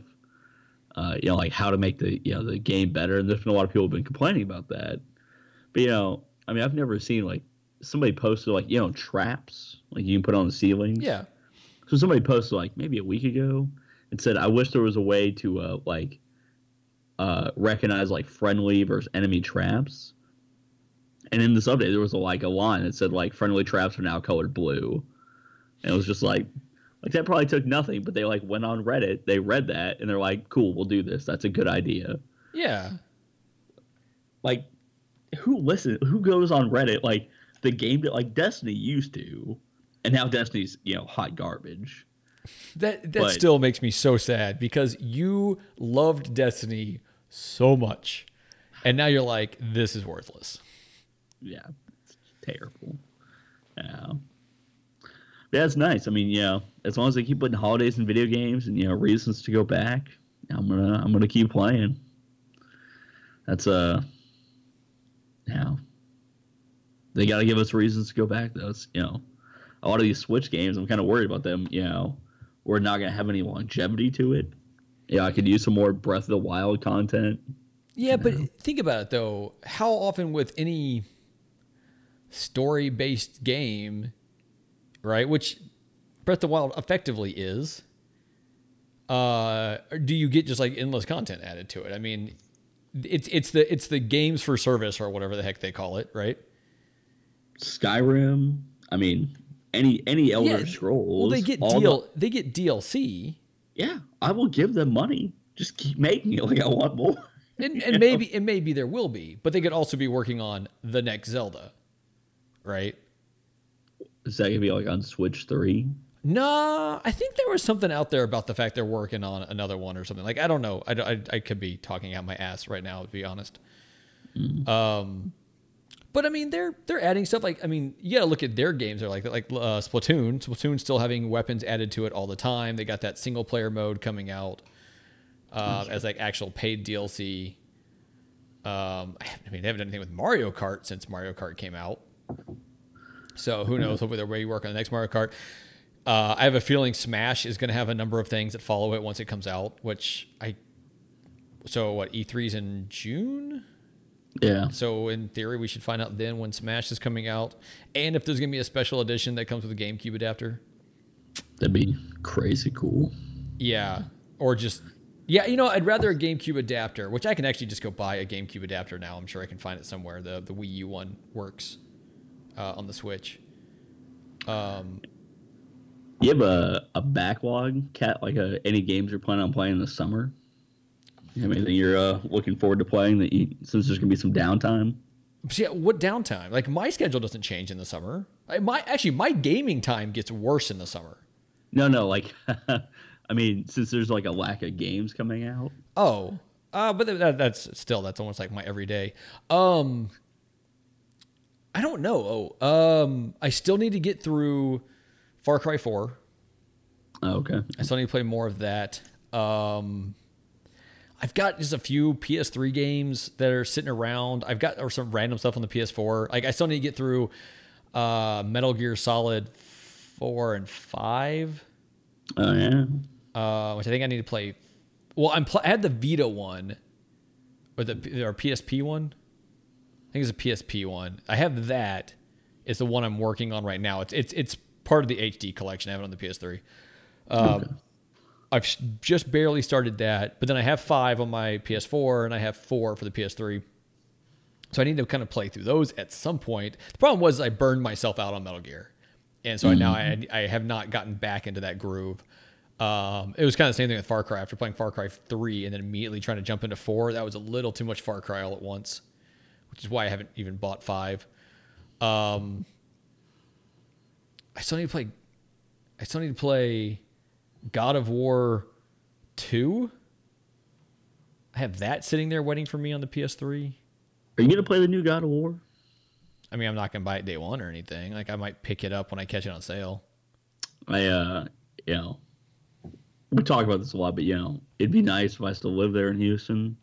Uh, you know, like how to make the you know the game better. And there's been a lot of people have been complaining about that. But you know, I mean I've never seen like somebody posted like, you know, traps like you can put on the ceilings. Yeah, So somebody posted like maybe a week ago and said, I wish there was a way to uh like uh recognize like friendly versus enemy traps. And in this update there was a, like a line that said like friendly traps are now colored blue. And it was just like like that probably took nothing, but they like went on Reddit, they read that and they're like, Cool, we'll do this. That's a good idea. yeah. Like who listen who goes on Reddit like the game that like Destiny used to and now Destiny's, you know, hot garbage. That that But- still makes me so sad because you loved Destiny so much, and now you're like, this is worthless. Yeah, it's terrible. Yeah. Yeah, it's nice. I mean, you know, as long as they keep putting holidays in video games and you know reasons to go back, I'm gonna I'm gonna keep playing. That's uh, yeah. They got to give us reasons to go back. Though, it's, you know, a lot of these Switch games, I'm kind of worried about them. You know, we're not gonna have any longevity to it. Yeah, I could use some more Breath of the Wild content. Yeah, but think about it though. How often with any story-based game, right? Which Breath of the Wild effectively is. Uh, do you get just like endless content added to it? I mean, it's it's the it's the games for service or whatever the heck they call it, right? Skyrim. I mean, any any Elder Yeah, Scrolls. Well, they get deal the- they get DLC, yeah, I will give them money. Just keep making it like I want more. and, and maybe and maybe there will be, but they could also be working on the next Zelda, right? Is that gonna be like on Switch Three? No, I think there was something out there about the fact they're working on another one or something. Like I don't know. I, I, I could be talking out my ass right now, to be honest. Um, but I mean, they're they're adding stuff. Like I mean, you got to look at their games. They're like like uh, Splatoon. Splatoon's still having weapons added to it all the time. They got that single player mode coming out uh, as like actual paid DLC. Um, I mean, they haven't done anything with Mario Kart since Mario Kart came out. So who knows? Hopefully they're ready to work on the next Mario Kart. Uh, I have a feeling Smash is going to have a number of things that follow it once it comes out. Which I, so what E3's in June. Yeah, So in theory, we should find out then when Smash is coming out, and if there's going to be a special edition that comes with a GameCube adapter. that'd be crazy cool. Yeah, or just yeah, you know, I'd rather a GameCube adapter, which I can actually just go buy a GameCube adapter now. I'm sure I can find it somewhere. The the Wii U one works uh, on the Switch. Um, You have a, a backlog, cat like a, any games you're planning on playing this summer? You have anything you're uh, looking forward to playing that you, since there's gonna be some downtime? yeah, what downtime? Like my schedule doesn't change in the summer. I, my actually my gaming time gets worse in the summer. No, no, like I mean, since there's like a lack of games coming out. Oh, uh, but that, that's still that's almost like my everyday. Um, I don't know. Oh, um, I still need to get through Far Cry Four. Oh, okay. I still need to play more of that. Um, I've got just a few PS3 games that are sitting around. I've got or some random stuff on the PS4. Like I still need to get through uh, Metal Gear Solid four and five, Oh yeah. uh, which I think I need to play. Well, I'm pl- I had the Vita one, or the or PSP one. I think it's a PSP one. I have that. It's the one I'm working on right now. It's it's it's part of the HD collection. I have it on the PS3. Um, I've s- just barely started that, but then I have five on my PS4 and I have four for the PS3. So I need to kind of play through those at some point. The problem was I burned myself out on Metal Gear, and so I now I, I have not gotten back into that groove. Um, it was kind of the same thing with Far Cry. After playing Far Cry three and then immediately trying to jump into four, that was a little too much Far Cry all at once, which is why I haven't even bought five. Um, I still need to play. I still need to play God of War two. I have that sitting there waiting for me on the PS3. Are you gonna play the new God of War? I mean, I'm not gonna buy it day one or anything. Like I might pick it up when I catch it on sale. I uh, you know, we talk about this a lot, but you know, it'd be nice if I still live there in Houston,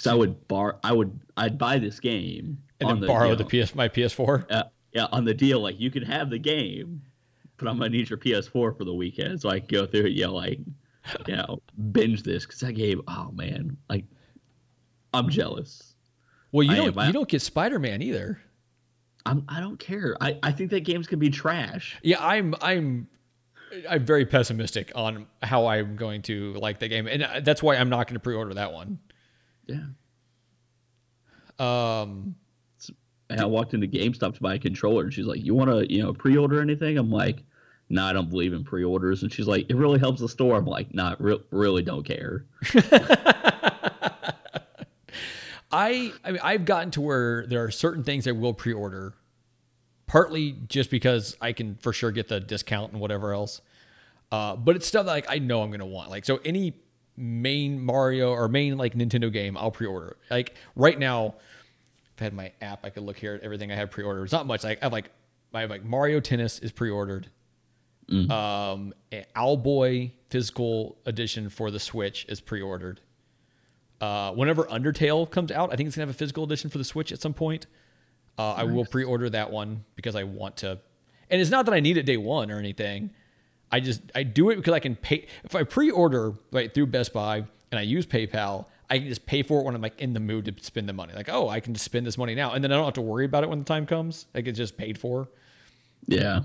because I would bar, I would, I'd buy this game And on then borrow you the PS my PS4. uh, yeah, on the deal, like you can have the game, but I'm gonna need your PS4 for the weekend, so I can go through it, you know, like, you know, binge this because that game, oh man, like, I'm jealous. Well, you I don't am. You don't get Spider Man either. I'm, I don't care. I, I think that game's gonna be trash. Yeah, I'm I'm I'm very pessimistic on how I'm going to like the game, and uh, that's why I'm not going to pre-order that one. Yeah. Um, And I walked into GameStop to buy a controller, and she's like, "You want to, you know, pre-order anything?" I'm like, "No, I don't believe in pre-orders." And she's like, "It really helps the store." I'm like, "Nah, re- really don't care." I I mean I've gotten to where there are certain things I will pre-order, partly just because I can for sure get the discount and whatever else. Uh, but it's stuff that like I know I'm gonna want. Like so any main Mario or main like Nintendo game, I'll pre-order. Like right now, if I had my app, I could look here at everything I have pre-ordered. It's not much. Like I have like I have like Mario Tennis is pre-ordered. Um, Owlboy physical edition for the Switch is pre-ordered. Uh, whenever Undertale comes out, I think it's gonna have a physical edition for the Switch at some point. Uh, I will pre-order that one because I want to, and it's not that I need it day one or anything. I just I do it because I can pay. If I pre-order right through Best Buy and I use PayPal, I can just pay for it when I'm like in the mood to spend the money. Like, oh, I can just spend this money now, and then I don't have to worry about it when the time comes. Like it's just paid for. Yeah.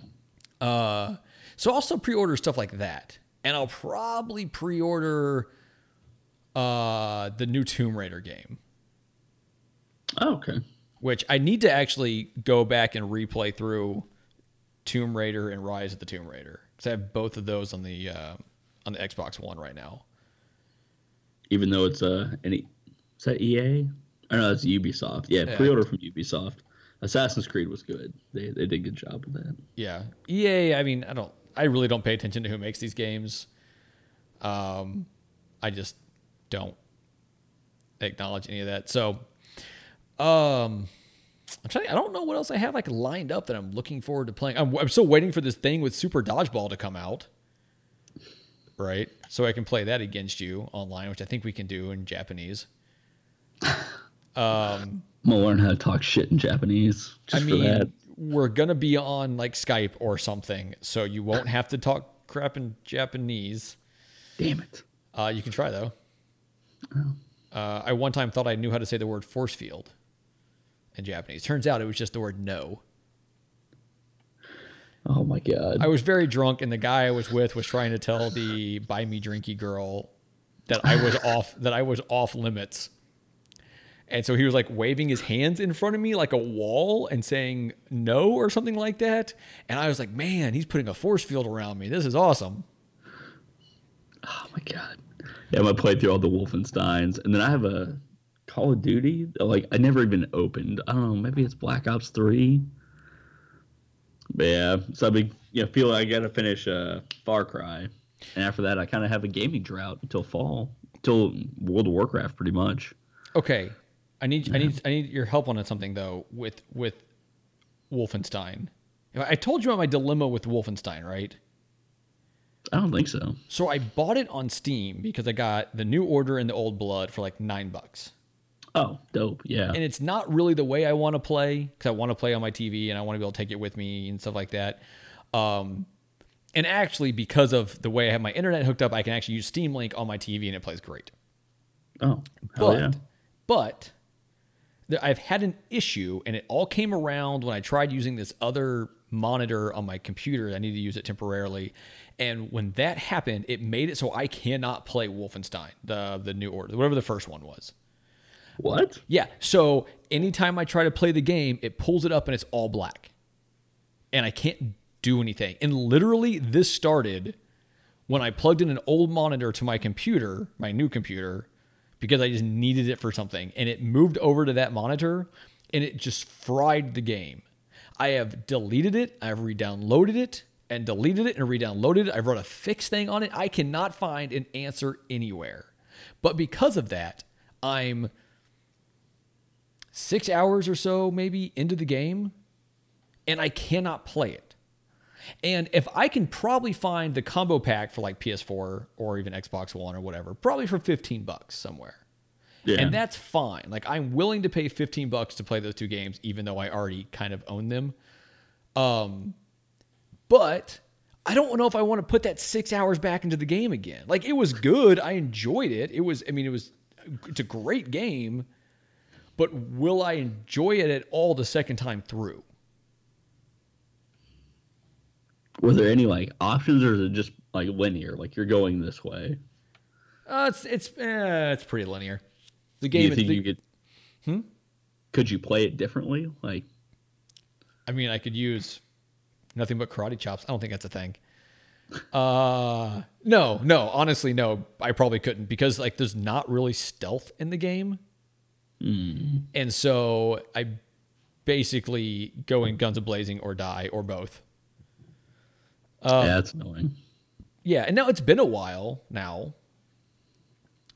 Uh, so still pre-order stuff like that, and I'll probably pre-order uh, the new Tomb Raider game, Oh, okay. which I need to actually go back and replay through Tomb Raider and Rise of the Tomb Raider because I have both of those on the uh, on the Xbox One right now. Even though it's uh, any is that EA? I know it's Ubisoft. Yeah, Yeah. pre-order from Ubisoft. Assassin's Creed was good. They they did a good job with that. Yeah, EA. I mean, I don't. I really don't pay attention to who makes these games. Um, I just don't acknowledge any of that. So, um, I'm trying. I don't know what else I have like lined up that I'm looking forward to playing. I'm, I'm still waiting for this thing with Super Dodgeball to come out. Right, so I can play that against you online, which I think we can do in Japanese. Um, I'm gonna learn how to talk shit in Japanese just I mean, we're gonna be on like Skype or something, so you won't have to talk crap in Japanese. Damn it. Uh, you can try though. Uh, I one time thought I knew how to say the word force field in Japanese. Turns out it was just the word no. Oh my god. I was very drunk, and the guy I was with was trying to tell the buy me drinky girl that I was off that I was off limits. And so he was like waving his hands in front of me like a wall and saying no or something like that. And I was like, man, he's putting a force field around me. This is awesome. Oh my god. Yeah, I'm gonna play through all the Wolfensteins, and then I have a Call of Duty. Like I never even opened. I don't know. Maybe it's Black Ops Three. But yeah, so I've been you know feel like I gotta finish uh, Far Cry, and after that I kind of have a gaming drought until fall, until World of Warcraft, pretty much. Okay. I need I need I need your help on something though with with Wolfenstein. I told you about my dilemma with Wolfenstein, right? I don't think so. So I bought it on Steam because I got the new order and the old blood for like nine bucks. Oh, dope. Yeah. And it's not really the way I want to play because I want to play on my TV and I want to be able to take it with me and stuff like that. Um, and actually, because of the way I have my internet hooked up, I can actually use Steam Link on my TV and it plays great. oh, hell But, yeah. but I've had an issue, and it all came around when I tried using this other monitor on my computer. I need to use it temporarily, and when that happened, it made it so I cannot play Wolfenstein, the the new order, whatever the first one was. What? Yeah. So anytime I try to play the game, it pulls it up and it's all black. And I can't do anything. And literally, this started when I plugged in an old monitor to my computer, my new computer, because I just needed it for something. And it moved over to that monitor and it just fried the game. I have deleted it, I've re downloaded it and deleted it and re downloaded it. I've run a fix thing on it. I cannot find an answer anywhere. But because of that, I'm six hours or so maybe into the game and I cannot play it. And if I can probably find the combo pack for like PS4 or even Xbox One or whatever, probably for 15 bucks somewhere. Yeah. And that's fine. Like I'm willing to pay 15 bucks to play those two games even though I already kind of own them. Um but I don't know if I want to put that 6 hours back into the game again. Like it was good. I enjoyed it. It was I mean it was it's a great game, but will I enjoy it at all the second time through? Were there any like options, or is it just like linear? Like you're going this way. Uh, it's it's eh, it's pretty linear. The game. Do you think the- you could? Hmm. Could you play it differently? Like, I mean, I could use nothing but karate chops. I don't think that's a thing. Uh, no, no, honestly, no. I probably couldn't because like there's not really stealth in the game, Mm. and so I basically go in guns a blazing or die or both. yeah, um, that's annoying. Yeah, and now it's been a while now.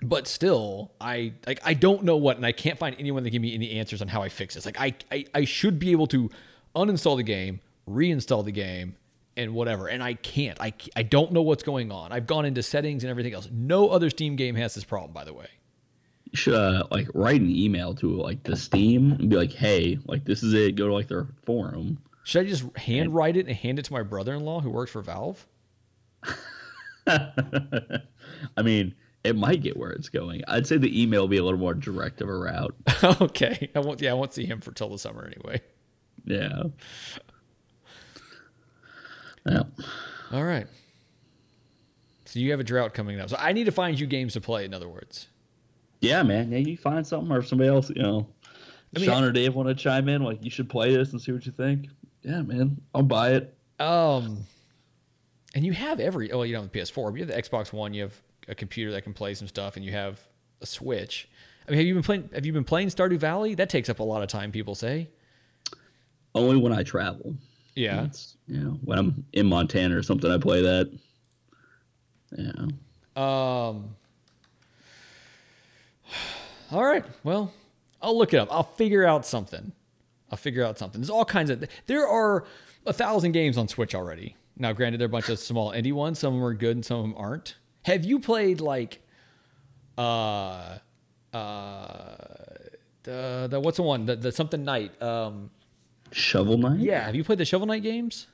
But still, I like I don't know what and I can't find anyone that give me any answers on how I fix this. Like I, I I should be able to uninstall the game, reinstall the game, and whatever. And I can't. I I don't know what's going on. I've gone into settings and everything else. No other Steam game has this problem, by the way. You should uh, like write an email to like the Steam and be like, "Hey, like this is it. Go to like their forum." Should I just handwrite it and hand it to my brother-in-law who works for Valve? I mean, it might get where it's going. I'd say the email will be a little more direct of a route. okay. I won't yeah, I won't see him for till the summer anyway. Yeah. Yeah. All right. So you have a drought coming up. So I need to find you games to play, in other words. Yeah, man. Yeah, you find something or if somebody else, you know, I mean- Sean or Dave want to chime in, like you should play this and see what you think. Yeah, man. I'll buy it. Um, and you have every oh you don't have the PS4, but you have the Xbox One. You have a computer that can play some stuff, and you have a Switch. I mean, have you been playing? Have you been playing Stardew Valley? That takes up a lot of time. People say. Only when I travel. Yeah. That's, you know, when I'm in Montana or something, I play that. Yeah. Um. All right. Well, I'll look it up. I'll figure out something. I'll figure out something. There's all kinds of. There are a thousand games on Switch already. Now, granted, they're a bunch of small indie ones. Some of them are good and some of them aren't. Have you played like, uh, uh, the the what's the one the, the something night? Um, Shovel Knight? yeah. Have you played the Shovel Knight games?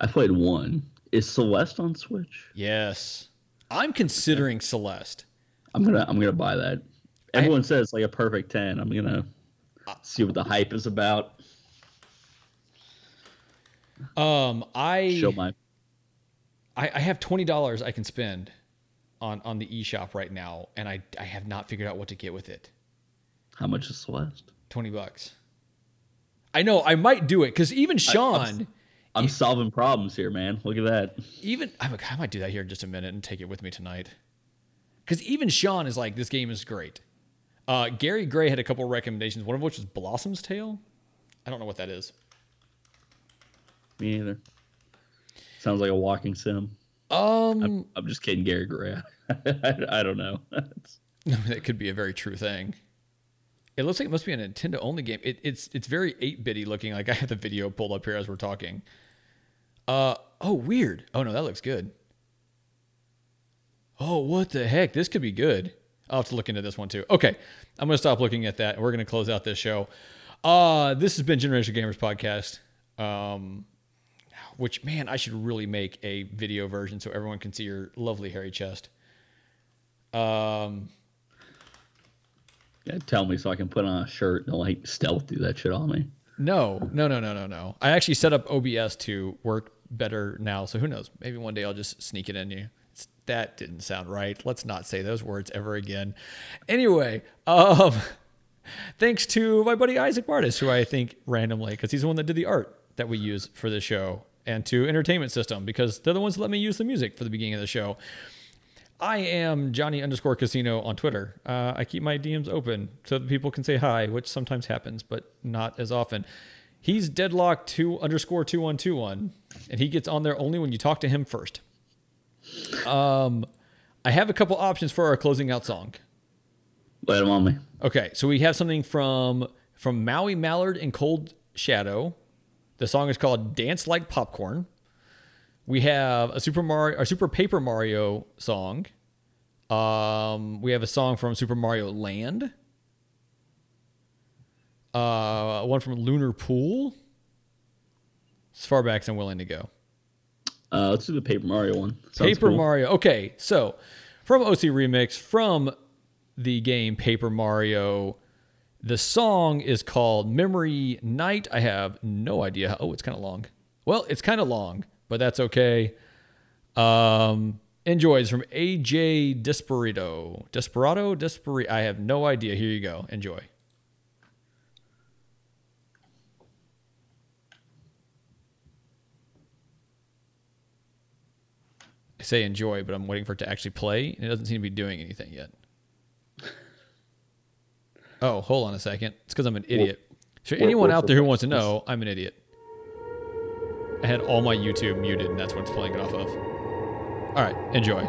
I played one. Is Celeste on Switch? Yes. I'm considering Celeste. I'm gonna I'm gonna buy that. Everyone says like a perfect ten. I'm gonna see what the hype is about. Um, I Show my I, I have twenty dollars I can spend on on the eShop right now, and I I have not figured out what to get with it. how much is Celeste? Twenty bucks. I know I might do it because even Sean, I'm solving problems here, man. Look at that. even I, might- I might do that here in just a minute and take it with me tonight. Because even Sean is like, this game is great. Uh, Gary Gray had a couple recommendations, one of which was Blossom Tales. I don't know what that is. Me neither. Sounds like a walking sim. Um, I'm, I'm just kidding, Gary Gray. I, I don't know. that could be a very true thing. It looks like it must be a Nintendo only game. It, it's it's very 8 bitty looking. Like I have the video pulled up here as we're talking. Uh oh, weird. Oh no, that looks good. Oh, what the heck? This could be good. I'll have to look into this one too. Okay, I'm gonna stop looking at that. We're gonna close out this show. Uh, this has been Generation Gamers podcast. Um, which man, I should really make a video version so everyone can see your lovely hairy chest. Um. yeah, tell me so I can put on a shirt and like stealth do that shit on me. No, no, no, no, no, no. I actually set up OBS to work better now, so who knows? Maybe one day I'll just sneak it in you. That didn't sound right. Let's not say those words ever again. Anyway, um, thanks to my buddy Isaac Martis, who I think randomly, because he's the one that did the art that we use for the show, and to Entertainment System, because they're the ones that let me use the music for the beginning of the show. I am Johnny underscore casino on Twitter. Uh, I keep my DMs open so that people can say hi, which sometimes happens, but not as often. He's deadlock two underscore two one two one, and he gets on there only when you talk to him first. Um, I have a couple options for our closing out song. Let them on me. Okay, so we have something from from Maui Mallard and Cold Shadow. The song is called "Dance Like Popcorn." We have a Super Mario, a Super Paper Mario song. Um, we have a song from Super Mario Land. Uh, one from Lunar Pool. As far back as I'm willing to go. Uh, let's do the Paper Mario one. Sounds Paper cool. Mario. Okay, so from OC Remix, from the game Paper Mario, the song is called Memory Night. I have no idea. How, oh, it's kind of long. Well, it's kind of long, but that's okay. Um, enjoys from AJ Desperado. Desperado? Desperado? I have no idea. Here you go. Enjoy. say enjoy, but I'm waiting for it to actually play, and it doesn't seem to be doing anything yet. Oh, hold on a second. It's because I'm an idiot. For anyone out there who wants to know, I'm an idiot. I had all my YouTube muted, and that's what it's playing it off of. All right, enjoy.